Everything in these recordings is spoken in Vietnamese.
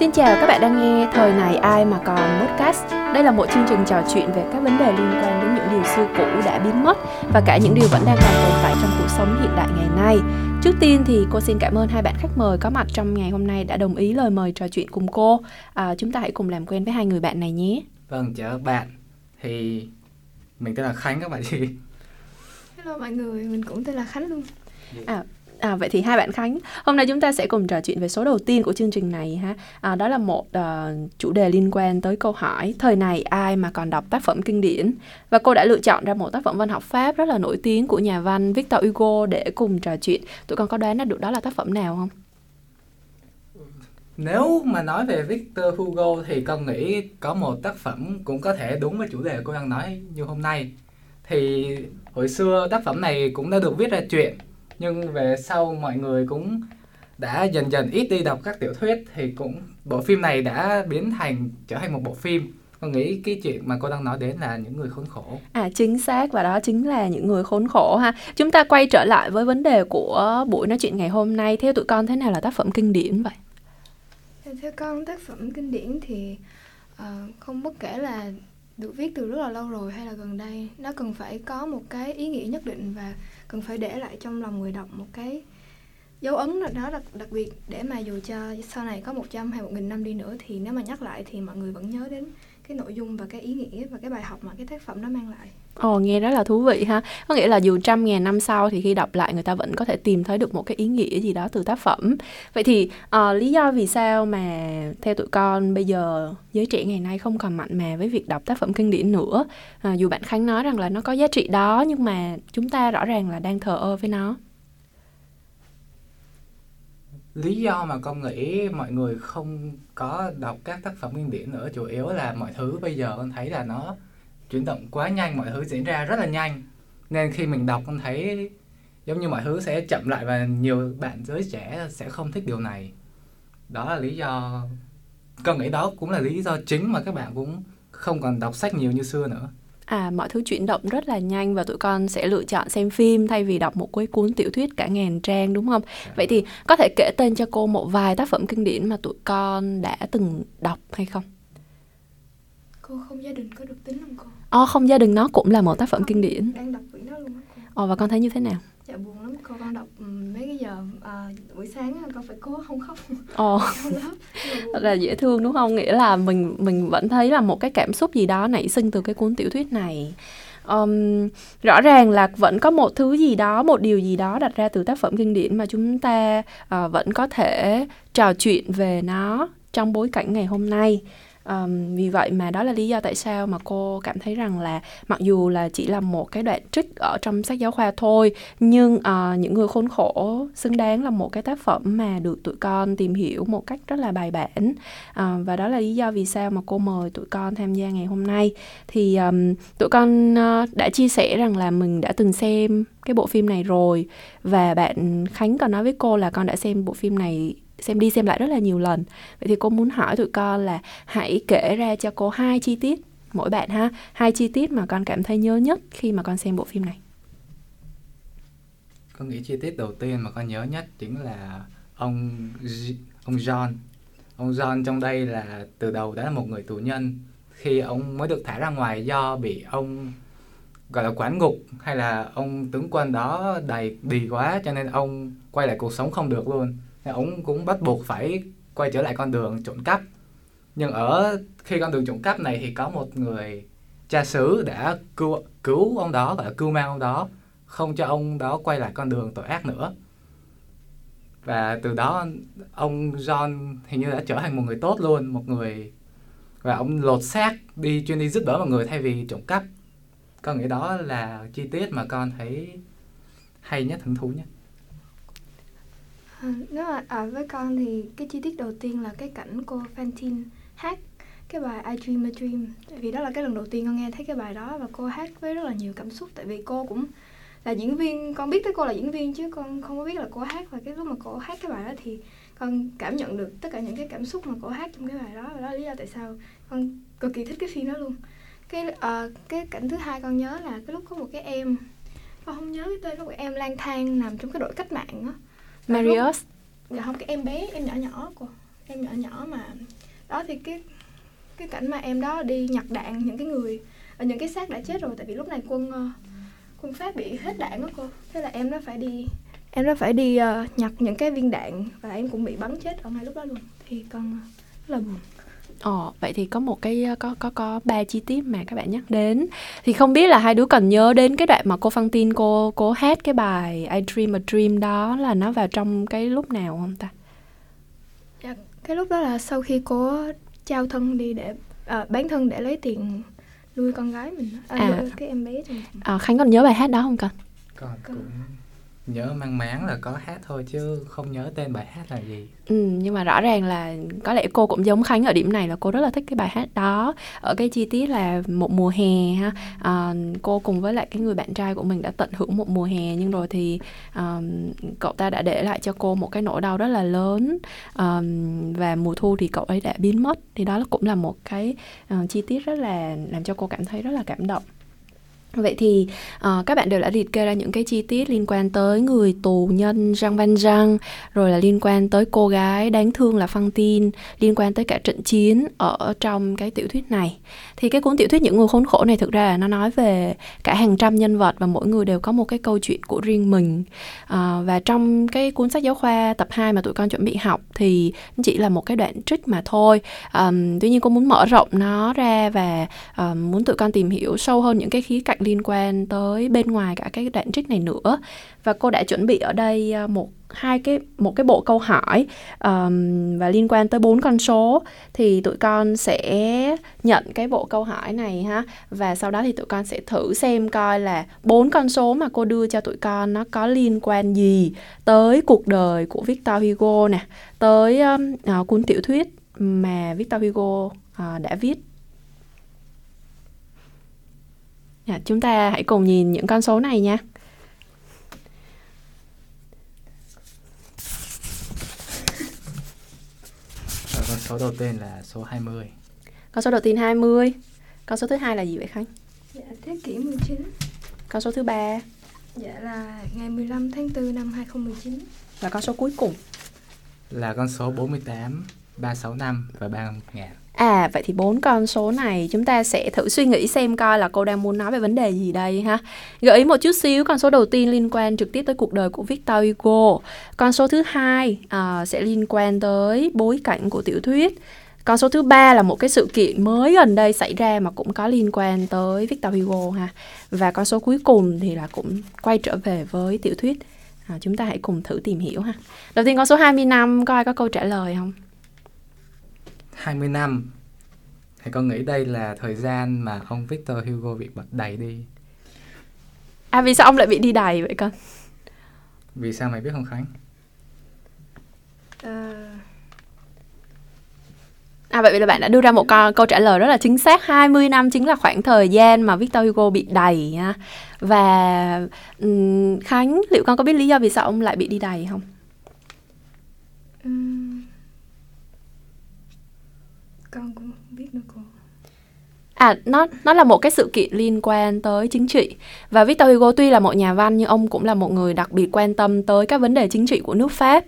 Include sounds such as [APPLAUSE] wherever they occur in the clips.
Xin chào các bạn đang nghe Thời này ai mà còn podcast. Đây là một chương trình trò chuyện về các vấn đề liên quan đến những điều xưa cũ đã biến mất và cả những điều vẫn đang còn tồn tại trong cuộc sống hiện đại ngày nay. Trước tiên thì cô xin cảm ơn hai bạn khách mời có mặt trong ngày hôm nay đã đồng ý lời mời trò chuyện cùng cô. À, chúng ta hãy cùng làm quen với hai người bạn này nhé. Vâng, chào các bạn. Thì mình tên là Khánh các bạn chị. [LAUGHS] Hello mọi người, mình cũng tên là Khánh luôn. À, À, vậy thì hai bạn Khánh, hôm nay chúng ta sẽ cùng trò chuyện về số đầu tiên của chương trình này ha. À, đó là một uh, chủ đề liên quan tới câu hỏi thời này ai mà còn đọc tác phẩm kinh điển và cô đã lựa chọn ra một tác phẩm văn học Pháp rất là nổi tiếng của nhà văn Victor Hugo để cùng trò chuyện. Tụi con có đoán ra được đó là tác phẩm nào không? Nếu mà nói về Victor Hugo thì con nghĩ có một tác phẩm cũng có thể đúng với chủ đề cô đang nói như hôm nay. Thì hồi xưa tác phẩm này cũng đã được viết ra chuyện nhưng về sau mọi người cũng đã dần dần ít đi đọc các tiểu thuyết thì cũng bộ phim này đã biến thành trở thành một bộ phim. Con nghĩ cái chuyện mà cô đang nói đến là những người khốn khổ. À chính xác và đó chính là những người khốn khổ ha. Chúng ta quay trở lại với vấn đề của buổi nói chuyện ngày hôm nay. Theo tụi con thế nào là tác phẩm kinh điển vậy? Theo con tác phẩm kinh điển thì uh, không bất kể là được viết từ rất là lâu rồi hay là gần đây nó cần phải có một cái ý nghĩa nhất định và cần phải để lại trong lòng người đọc một cái dấu ấn nào đó đặc, đặc biệt để mà dù cho sau này có 100 hay 1.000 năm đi nữa thì nếu mà nhắc lại thì mọi người vẫn nhớ đến cái nội dung và cái ý nghĩa và cái bài học mà cái tác phẩm nó mang lại. Ồ, nghe rất là thú vị ha. Có nghĩa là dù trăm ngàn năm sau thì khi đọc lại người ta vẫn có thể tìm thấy được một cái ý nghĩa gì đó từ tác phẩm. Vậy thì uh, lý do vì sao mà theo tụi con bây giờ giới trẻ ngày nay không còn mạnh mà với việc đọc tác phẩm kinh điển nữa. Uh, dù bạn Khánh nói rằng là nó có giá trị đó nhưng mà chúng ta rõ ràng là đang thờ ơ với nó lý do mà con nghĩ mọi người không có đọc các tác phẩm nguyên điển nữa chủ yếu là mọi thứ bây giờ con thấy là nó chuyển động quá nhanh, mọi thứ diễn ra rất là nhanh. Nên khi mình đọc con thấy giống như mọi thứ sẽ chậm lại và nhiều bạn giới trẻ sẽ không thích điều này. Đó là lý do, con nghĩ đó cũng là lý do chính mà các bạn cũng không còn đọc sách nhiều như xưa nữa à mọi thứ chuyển động rất là nhanh và tụi con sẽ lựa chọn xem phim thay vì đọc một cái cuốn tiểu thuyết cả ngàn trang đúng không? À. Vậy thì có thể kể tên cho cô một vài tác phẩm kinh điển mà tụi con đã từng đọc hay không? Cô không gia đình có được tính không cô? Ồ, không gia đình nó cũng là một tác phẩm kinh điển. Đang đọc quyển đó luôn. Ồ và con thấy như thế nào? Dạ buồn lắm cô con đọc mấy cái giờ à, buổi sáng con phải cố không khóc. Ồ. [LAUGHS] Rất là dễ thương đúng không? Nghĩa là mình mình vẫn thấy là một cái cảm xúc gì đó nảy sinh từ cái cuốn tiểu thuyết này. Um, rõ ràng là vẫn có một thứ gì đó một điều gì đó đặt ra từ tác phẩm kinh điển mà chúng ta uh, vẫn có thể trò chuyện về nó trong bối cảnh ngày hôm nay Um, vì vậy mà đó là lý do tại sao mà cô cảm thấy rằng là mặc dù là chỉ là một cái đoạn trích ở trong sách giáo khoa thôi nhưng uh, những người khốn khổ xứng đáng là một cái tác phẩm mà được tụi con tìm hiểu một cách rất là bài bản. Uh, và đó là lý do vì sao mà cô mời tụi con tham gia ngày hôm nay. Thì um, tụi con uh, đã chia sẻ rằng là mình đã từng xem cái bộ phim này rồi và bạn Khánh còn nói với cô là con đã xem bộ phim này xem đi xem lại rất là nhiều lần. Vậy thì cô muốn hỏi tụi con là hãy kể ra cho cô hai chi tiết, mỗi bạn ha, hai chi tiết mà con cảm thấy nhớ nhất khi mà con xem bộ phim này. Con nghĩ chi tiết đầu tiên mà con nhớ nhất chính là ông ông John. Ông John trong đây là từ đầu đã là một người tù nhân. Khi ông mới được thả ra ngoài do bị ông, gọi là, quản ngục hay là ông tướng quân đó đầy đì quá cho nên ông quay lại cuộc sống không được luôn ông cũng bắt buộc phải quay trở lại con đường trộm cắp. Nhưng ở khi con đường trộm cắp này thì có một người cha xứ đã cứu cứu ông đó gọi là cứu mang ông đó, không cho ông đó quay lại con đường tội ác nữa. Và từ đó ông John hình như đã trở thành một người tốt luôn, một người, và ông lột xác đi, chuyên đi giúp đỡ mọi người thay vì trộm cắp. Con nghĩ đó là chi tiết mà con thấy hay nhất, hứng thú nhất. À, nếu mà à, với con thì cái chi tiết đầu tiên là cái cảnh cô Fantine hát cái bài I Dream a Dream. Tại vì đó là cái lần đầu tiên con nghe thấy cái bài đó và cô hát với rất là nhiều cảm xúc. Tại vì cô cũng là diễn viên con biết tới cô là diễn viên chứ con không có biết là cô hát. Và cái lúc mà cô hát cái bài đó thì con cảm nhận được tất cả những cái cảm xúc mà cô hát trong cái bài đó. Và đó là lý do tại sao con cực kỳ thích cái phim đó luôn. Cái uh, cái cảnh thứ hai con nhớ là cái lúc có một cái em con không nhớ cái tên lúc em lang thang nằm trong cái đội cách mạng đó Marius? Dạ không cái em bé em nhỏ nhỏ của em nhỏ nhỏ mà đó thì cái cái cảnh mà em đó đi nhặt đạn những cái người ở những cái xác đã chết rồi tại vì lúc này quân ờ, quân pháp bị hết đạn đó cô. Thế là em đó phải đi em đó phải đi uh, nhặt những cái viên đạn và em cũng bị bắn chết ở ngay lúc đó luôn. Thì con rất là buồn Ồ, vậy thì có một cái có có có ba chi tiết mà các bạn nhắc đến. Thì không biết là hai đứa cần nhớ đến cái đoạn mà cô Phan Tin cô cô hát cái bài I Dream a Dream đó là nó vào trong cái lúc nào không ta? Dạ, cái lúc đó là sau khi cô trao thân đi để à, bán thân để lấy tiền nuôi con gái mình à, à. cái em bé trong à, Khánh còn nhớ bài hát đó không con? Con cũng nhớ mang máng là có hát thôi chứ không nhớ tên bài hát là gì. Ừ, nhưng mà rõ ràng là có lẽ cô cũng giống khánh ở điểm này là cô rất là thích cái bài hát đó. Ở cái chi tiết là một mùa hè ha à, cô cùng với lại cái người bạn trai của mình đã tận hưởng một mùa hè nhưng rồi thì um, cậu ta đã để lại cho cô một cái nỗi đau rất là lớn. Um, và mùa thu thì cậu ấy đã biến mất. Thì đó cũng là một cái uh, chi tiết rất là làm cho cô cảm thấy rất là cảm động. Vậy thì uh, các bạn đều đã liệt kê ra những cái chi tiết liên quan tới người tù nhân Jean Van Jean, rồi là liên quan tới cô gái đáng thương là Phan Tin, liên quan tới cả trận chiến ở trong cái tiểu thuyết này. Thì cái cuốn tiểu thuyết Những người khốn khổ này thực ra là nó nói về cả hàng trăm nhân vật và mỗi người đều có một cái câu chuyện của riêng mình. Uh, và trong cái cuốn sách giáo khoa tập 2 mà tụi con chuẩn bị học thì chỉ là một cái đoạn trích mà thôi. Um, tuy nhiên cô muốn mở rộng nó ra và um, muốn tụi con tìm hiểu sâu hơn những cái khía cạnh liên quan tới bên ngoài cả cái đoạn trích này nữa. Và cô đã chuẩn bị ở đây ờ, một hai cái một cái bộ câu hỏi um, và liên quan tới bốn con số. Thì tụi con sẽ nhận cái bộ câu hỏi này ha và sau đó thì tụi con sẽ thử xem coi là bốn con số mà cô đưa cho tụi con nó có liên quan gì tới cuộc đời của Victor Hugo nè tới um, uh, cuốn tiểu thuyết mà Victor Hugo uh, đã viết. Dạ, chúng ta hãy cùng nhìn những con số này nha. Rồi, con số đầu tiên là số 20. Con số đầu tiên 20. Con số thứ hai là gì vậy Khánh? Dạ, thế kỷ 19. Con số thứ ba? Dạ là ngày 15 tháng 4 năm 2019. Và con số cuối cùng? Là con số 48, 365 và 31 ngàn. À vậy thì bốn con số này chúng ta sẽ thử suy nghĩ xem coi là cô đang muốn nói về vấn đề gì đây ha. Gợi ý một chút xíu con số đầu tiên liên quan trực tiếp tới cuộc đời của Victor Hugo. Con số thứ hai uh, sẽ liên quan tới bối cảnh của tiểu thuyết. Con số thứ ba là một cái sự kiện mới gần đây xảy ra mà cũng có liên quan tới Victor Hugo ha. Và con số cuối cùng thì là cũng quay trở về với tiểu thuyết. À, chúng ta hãy cùng thử tìm hiểu ha. Đầu tiên con số 20 năm, có ai có câu trả lời không? 20 năm thì con nghĩ đây là thời gian mà ông Victor Hugo bị bật đẩy đi. À vì sao ông lại bị đi đày vậy con? Vì sao mày biết không Khánh? À... À vậy là bạn đã đưa ra một câu, câu trả lời rất là chính xác 20 năm chính là khoảng thời gian mà Victor Hugo bị đày nha. Và um, Khánh liệu con có biết lý do vì sao ông lại bị đi đày không? Con cũng biết nữa cô À, nó nó là một cái sự kiện liên quan tới chính trị và Victor Hugo tuy là một nhà văn nhưng ông cũng là một người đặc biệt quan tâm tới các vấn đề chính trị của nước Pháp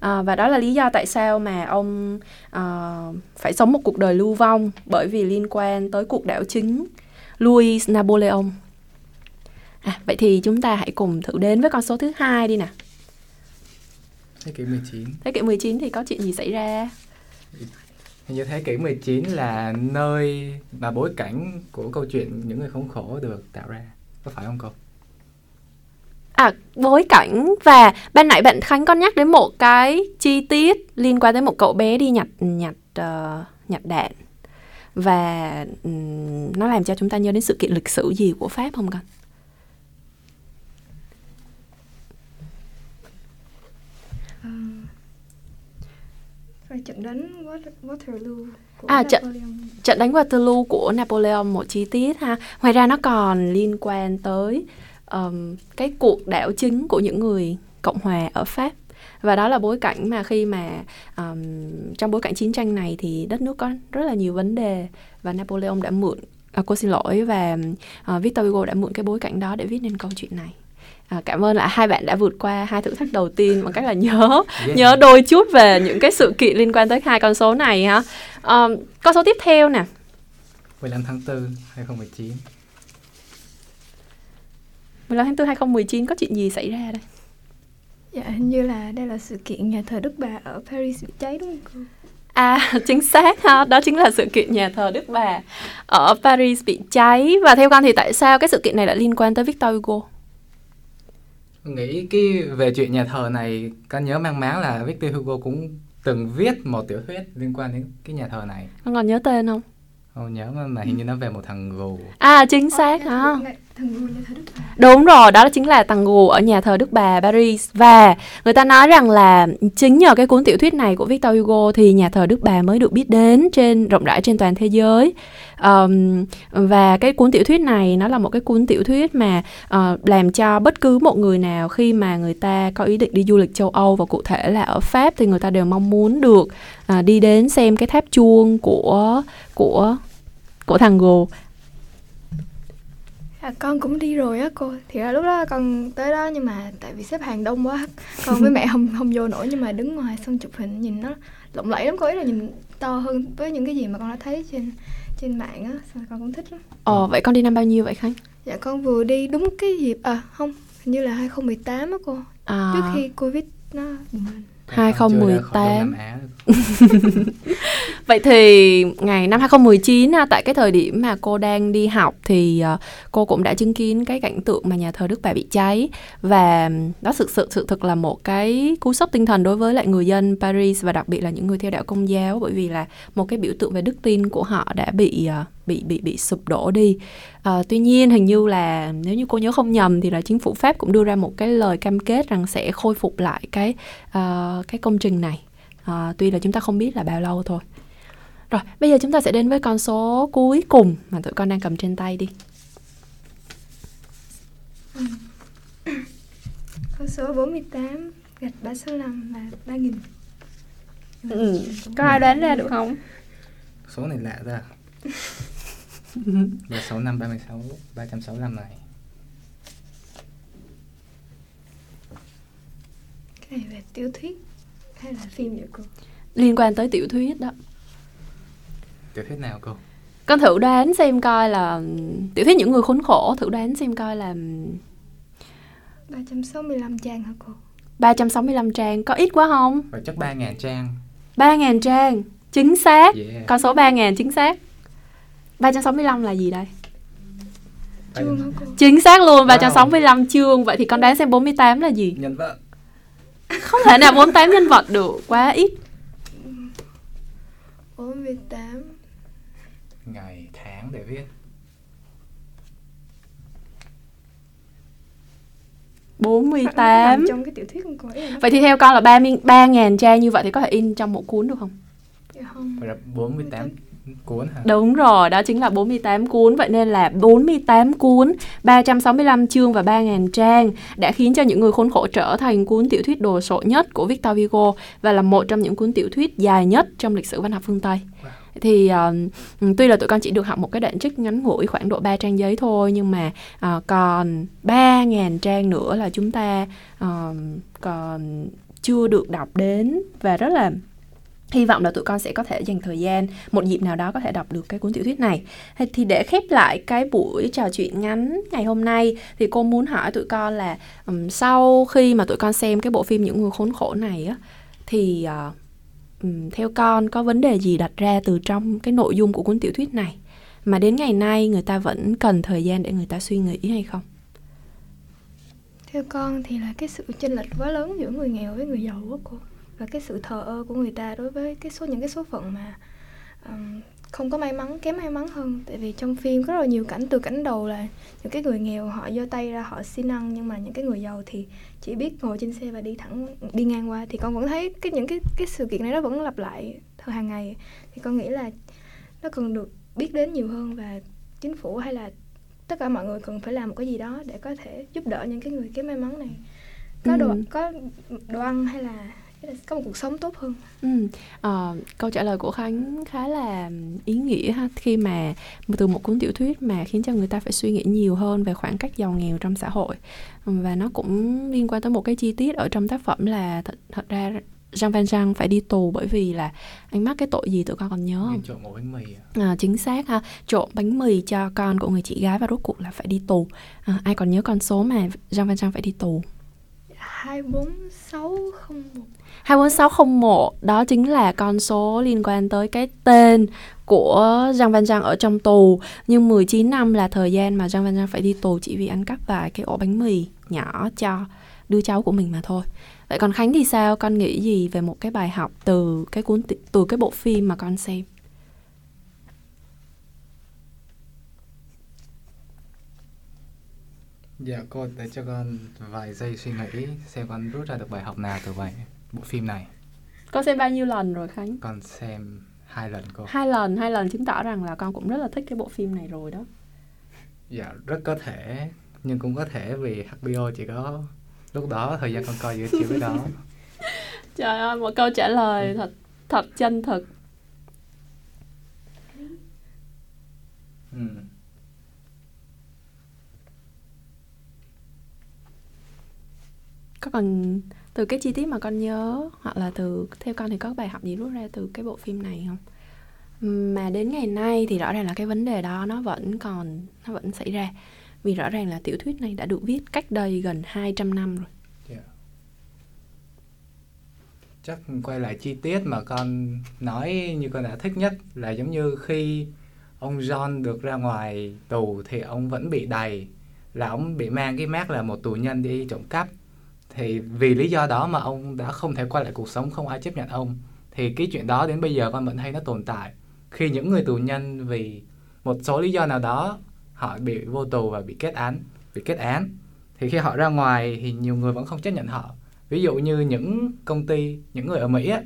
à, và đó là lý do tại sao mà ông à, phải sống một cuộc đời lưu vong bởi vì liên quan tới cuộc đảo chính Louis Napoleon. À, vậy thì chúng ta hãy cùng thử đến với con số thứ hai đi nè. Thế kỷ 19. Thế kỷ 19 thì có chuyện gì xảy ra? Hình như thế kỷ 19 là nơi mà bối cảnh của câu chuyện những người khốn khổ được tạo ra. Có phải không cô? À, bối cảnh và ban nãy bạn Khánh có nhắc đến một cái chi tiết liên quan tới một cậu bé đi nhặt nhặt uh, nhặt đạn và um, nó làm cho chúng ta nhớ đến sự kiện lịch sử gì của Pháp không con? Rồi trận đánh Waterloo của à, Napoleon. trận trận đánh Waterloo của Napoleon một chi tiết ha. Ngoài ra nó còn liên quan tới um, cái cuộc đảo chính của những người cộng hòa ở Pháp và đó là bối cảnh mà khi mà um, trong bối cảnh chiến tranh này thì đất nước có rất là nhiều vấn đề và Napoleon đã mượn à, cô xin lỗi và uh, Victor Hugo đã mượn cái bối cảnh đó để viết nên câu chuyện này À, cảm ơn là hai bạn đã vượt qua hai thử thách đầu tiên bằng cách là nhớ [LAUGHS] yeah. nhớ đôi chút về những cái sự kiện liên quan tới hai con số này ha. Um, con số tiếp theo nè. 15 tháng 4 2019. 15 tháng 4 2019 có chuyện gì xảy ra đây? Dạ hình như là đây là sự kiện nhà thờ Đức Bà ở Paris bị cháy đúng không cô? À [LAUGHS] chính xác ha, đó chính là sự kiện nhà thờ Đức Bà ở Paris bị cháy và theo con thì tại sao cái sự kiện này lại liên quan tới Victor Hugo? Nghĩ cái về chuyện nhà thờ này con nhớ mang máng là Victor Hugo cũng từng viết một tiểu thuyết liên quan đến cái nhà thờ này. Con còn nhớ tên không? Không nhớ mà, mà hình như nó về một thằng gù. À chính xác hả? Thằng gù nhà thờ Đức Bà. Đúng rồi, đó chính là thằng gù ở nhà thờ Đức Bà Paris và người ta nói rằng là chính nhờ cái cuốn tiểu thuyết này của Victor Hugo thì nhà thờ Đức Bà mới được biết đến trên rộng rãi trên toàn thế giới. Um, và cái cuốn tiểu thuyết này nó là một cái cuốn tiểu thuyết mà uh, làm cho bất cứ một người nào khi mà người ta có ý định đi du lịch châu Âu và cụ thể là ở Pháp thì người ta đều mong muốn được uh, đi đến xem cái tháp chuông của của của thằng Gồ. À, con cũng đi rồi á cô. Thì ra lúc đó con tới đó nhưng mà tại vì xếp hàng đông quá. Con với mẹ [LAUGHS] không không vô nổi nhưng mà đứng ngoài sân chụp hình nhìn nó lộng lẫy lắm cô. Ý là nhìn to hơn với những cái gì mà con đã thấy trên trên mạng á. Xong con cũng thích lắm. Ồ vậy con đi năm bao nhiêu vậy Khánh? Dạ con vừa đi đúng cái dịp à không hình như là 2018 á cô. À. trước khi Covid nó bùng lên 2018 [LAUGHS] Vậy thì ngày năm 2019 tại cái thời điểm mà cô đang đi học thì ờ, cô cũng đã chứng kiến cái cảnh tượng mà nhà thờ Đức Bà bị cháy. Và đó thực sự sự thực là một cái cú sốc tinh thần đối với lại người dân Paris và đặc biệt là những người theo đạo công giáo bởi vì là một cái biểu tượng về đức tin của họ đã bị ờ, bị bị bị sụp đổ đi. À, tuy nhiên hình như là nếu như cô nhớ không nhầm thì là chính phủ Pháp cũng đưa ra một cái lời cam kết rằng sẽ khôi phục lại cái uh, cái công trình này. À, tuy là chúng ta không biết là bao lâu thôi. Rồi, bây giờ chúng ta sẽ đến với con số cuối cùng mà tụi con đang cầm trên tay đi. Con số 48 gạch 365 là 3000. Ừ. Có ai đoán ra được không? Số này lạ ra. [LAUGHS] 36 năm 36 365 này. Cái này về tiểu thuyết hay là phim vậy cô? Liên quan tới tiểu thuyết đó. Tiểu thuyết nào cô? Con thử đoán xem coi là tiểu thuyết những người khốn khổ thử đoán xem coi là 365 trang hả cô? 365 trang có ít quá không? Phải chắc 3.000 trang 3.000 trang Chính xác yeah. Con số 3.000 chính xác 365 là gì đây? Chương? Chính xác luôn 365 wow. chương Vậy thì con đoán xem 48 là gì? Nhân vật [LAUGHS] Không thể nào 48 nhân vật được Quá ít 48 Ngày tháng để viết 48 trong cái tiểu thuyết con có Vậy thì theo con là 30 3.000 trang như vậy thì có thể in trong một cuốn được không? Dạ không Vậy là 48 cuốn hả? Đúng rồi, đó chính là 48 cuốn. Vậy nên là 48 cuốn 365 chương và 3.000 trang Đã khiến cho những người khốn khổ trở thành cuốn tiểu thuyết đồ sộ nhất của Victor Hugo Và là một trong những cuốn tiểu thuyết dài nhất trong lịch sử văn học phương Tây. Wow. Thì uh, tuy là tụi con chỉ được học một cái đoạn trích ngắn ngủi khoảng độ 3 trang giấy thôi nhưng mà uh, còn 3.000 trang nữa là chúng ta uh, còn chưa được đọc đến và rất là hy vọng là tụi con sẽ có thể dành thời gian một dịp nào đó có thể đọc được cái cuốn tiểu thuyết này. Thì để khép lại cái buổi trò chuyện ngắn ngày hôm nay thì cô muốn hỏi tụi con là um, sau khi mà tụi con xem cái bộ phim những người khốn khổ này á thì uh, um, theo con có vấn đề gì đặt ra từ trong cái nội dung của cuốn tiểu thuyết này? Mà đến ngày nay người ta vẫn cần thời gian để người ta suy nghĩ hay không? Theo con thì là cái sự chênh lệch quá lớn giữa người nghèo với người giàu của cô và cái sự thờ ơ của người ta đối với cái số những cái số phận mà um, không có may mắn kém may mắn hơn. Tại vì trong phim có rất là nhiều cảnh từ cảnh đầu là những cái người nghèo họ giơ tay ra họ xin ăn nhưng mà những cái người giàu thì chỉ biết ngồi trên xe và đi thẳng đi ngang qua. Thì con vẫn thấy cái những cái cái sự kiện này nó vẫn lặp lại hàng ngày. Thì con nghĩ là nó cần được biết đến nhiều hơn và chính phủ hay là tất cả mọi người cần phải làm một cái gì đó để có thể giúp đỡ những cái người kém may mắn này. Có đồ ừ. có đồ ăn hay là có một cuộc sống tốt hơn. Ừ. À, câu trả lời của Khánh khá là ý nghĩa ha khi mà từ một cuốn tiểu thuyết mà khiến cho người ta phải suy nghĩ nhiều hơn về khoảng cách giàu nghèo trong xã hội và nó cũng liên quan tới một cái chi tiết ở trong tác phẩm là thật, thật ra Jean Van Jean phải đi tù bởi vì là anh mắc cái tội gì tụi con còn nhớ không? Trộm bánh mì à? Ờ, chính xác ha, trộm bánh mì cho con của người chị gái và rốt cuộc là phải đi tù. À, ai còn nhớ con số mà Jean Van Jean phải đi tù? 24601 24601 đó chính là con số liên quan tới cái tên của Jean Văn Giang ở trong tù nhưng 19 năm là thời gian mà Jean Văn Giang phải đi tù chỉ vì ăn cắp vài cái ổ bánh mì nhỏ cho đứa cháu của mình mà thôi. Vậy còn Khánh thì sao? Con nghĩ gì về một cái bài học từ cái cuốn từ cái bộ phim mà con xem? Dạ cô để cho con vài giây suy nghĩ xem con rút ra được bài học nào từ bài bộ phim này. Con xem bao nhiêu lần rồi Khánh? Con xem hai lần cô. Hai lần, hai lần chứng tỏ rằng là con cũng rất là thích cái bộ phim này rồi đó. Dạ rất có thể nhưng cũng có thể vì HBO chỉ có lúc đó thời gian con coi giữa chiều với đó. [LAUGHS] Trời ơi, một câu trả lời thật thật chân thực. Ừ. có còn từ cái chi tiết mà con nhớ, hoặc là từ, theo con thì có bài học gì rút ra từ cái bộ phim này không? Mà đến ngày nay thì rõ ràng là cái vấn đề đó nó vẫn còn, nó vẫn xảy ra. Vì rõ ràng là tiểu thuyết này đã được viết cách đây gần 200 năm rồi. Yeah. Chắc quay lại chi tiết mà con nói như con đã thích nhất là giống như khi ông John được ra ngoài tù thì ông vẫn bị đầy, là ông bị mang cái mác là một tù nhân đi trộm cắp thì vì lý do đó mà ông đã không thể quay lại cuộc sống không ai chấp nhận ông thì cái chuyện đó đến bây giờ con vẫn thấy nó tồn tại. Khi những người tù nhân vì một số lý do nào đó họ bị vô tù và bị kết án bị kết án thì khi họ ra ngoài thì nhiều người vẫn không chấp nhận họ. Ví dụ như những công ty những người ở Mỹ ấy,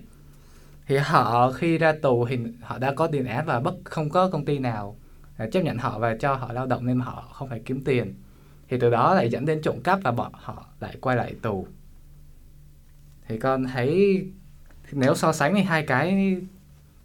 thì họ khi ra tù thì họ đã có tiền án và bất không có công ty nào chấp nhận họ và cho họ lao động nên họ không phải kiếm tiền thì từ đó lại dẫn đến trộm cắp và bọn họ lại quay lại tù. Thì con thấy nếu so sánh thì hai cái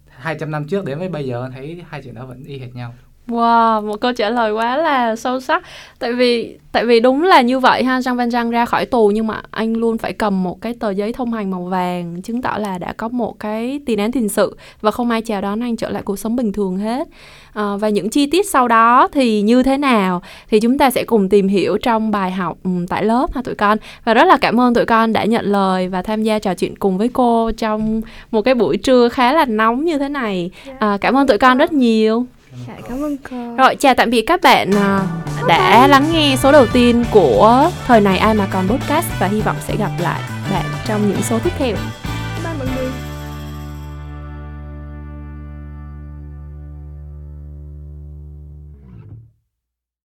200 năm trước đến với bây giờ thấy hai chuyện đó vẫn y hệt nhau. Wow, một câu trả lời quá là sâu sắc. Tại vì tại vì đúng là như vậy ha, Jean Van Rang ra khỏi tù nhưng mà anh luôn phải cầm một cái tờ giấy thông hành màu vàng chứng tỏ là đã có một cái tiền án tiền sự và không ai chào đón anh trở lại cuộc sống bình thường hết. À, và những chi tiết sau đó thì như thế nào thì chúng ta sẽ cùng tìm hiểu trong bài học tại lớp ha tụi con. Và rất là cảm ơn tụi con đã nhận lời và tham gia trò chuyện cùng với cô trong một cái buổi trưa khá là nóng như thế này. À, cảm ơn tụi con rất nhiều. Dạ, cảm ơn cô. Rồi chào tạm biệt các bạn à, đã lắng nghe số đầu tiên của thời này ai mà còn podcast và hy vọng sẽ gặp lại bạn trong những số tiếp theo.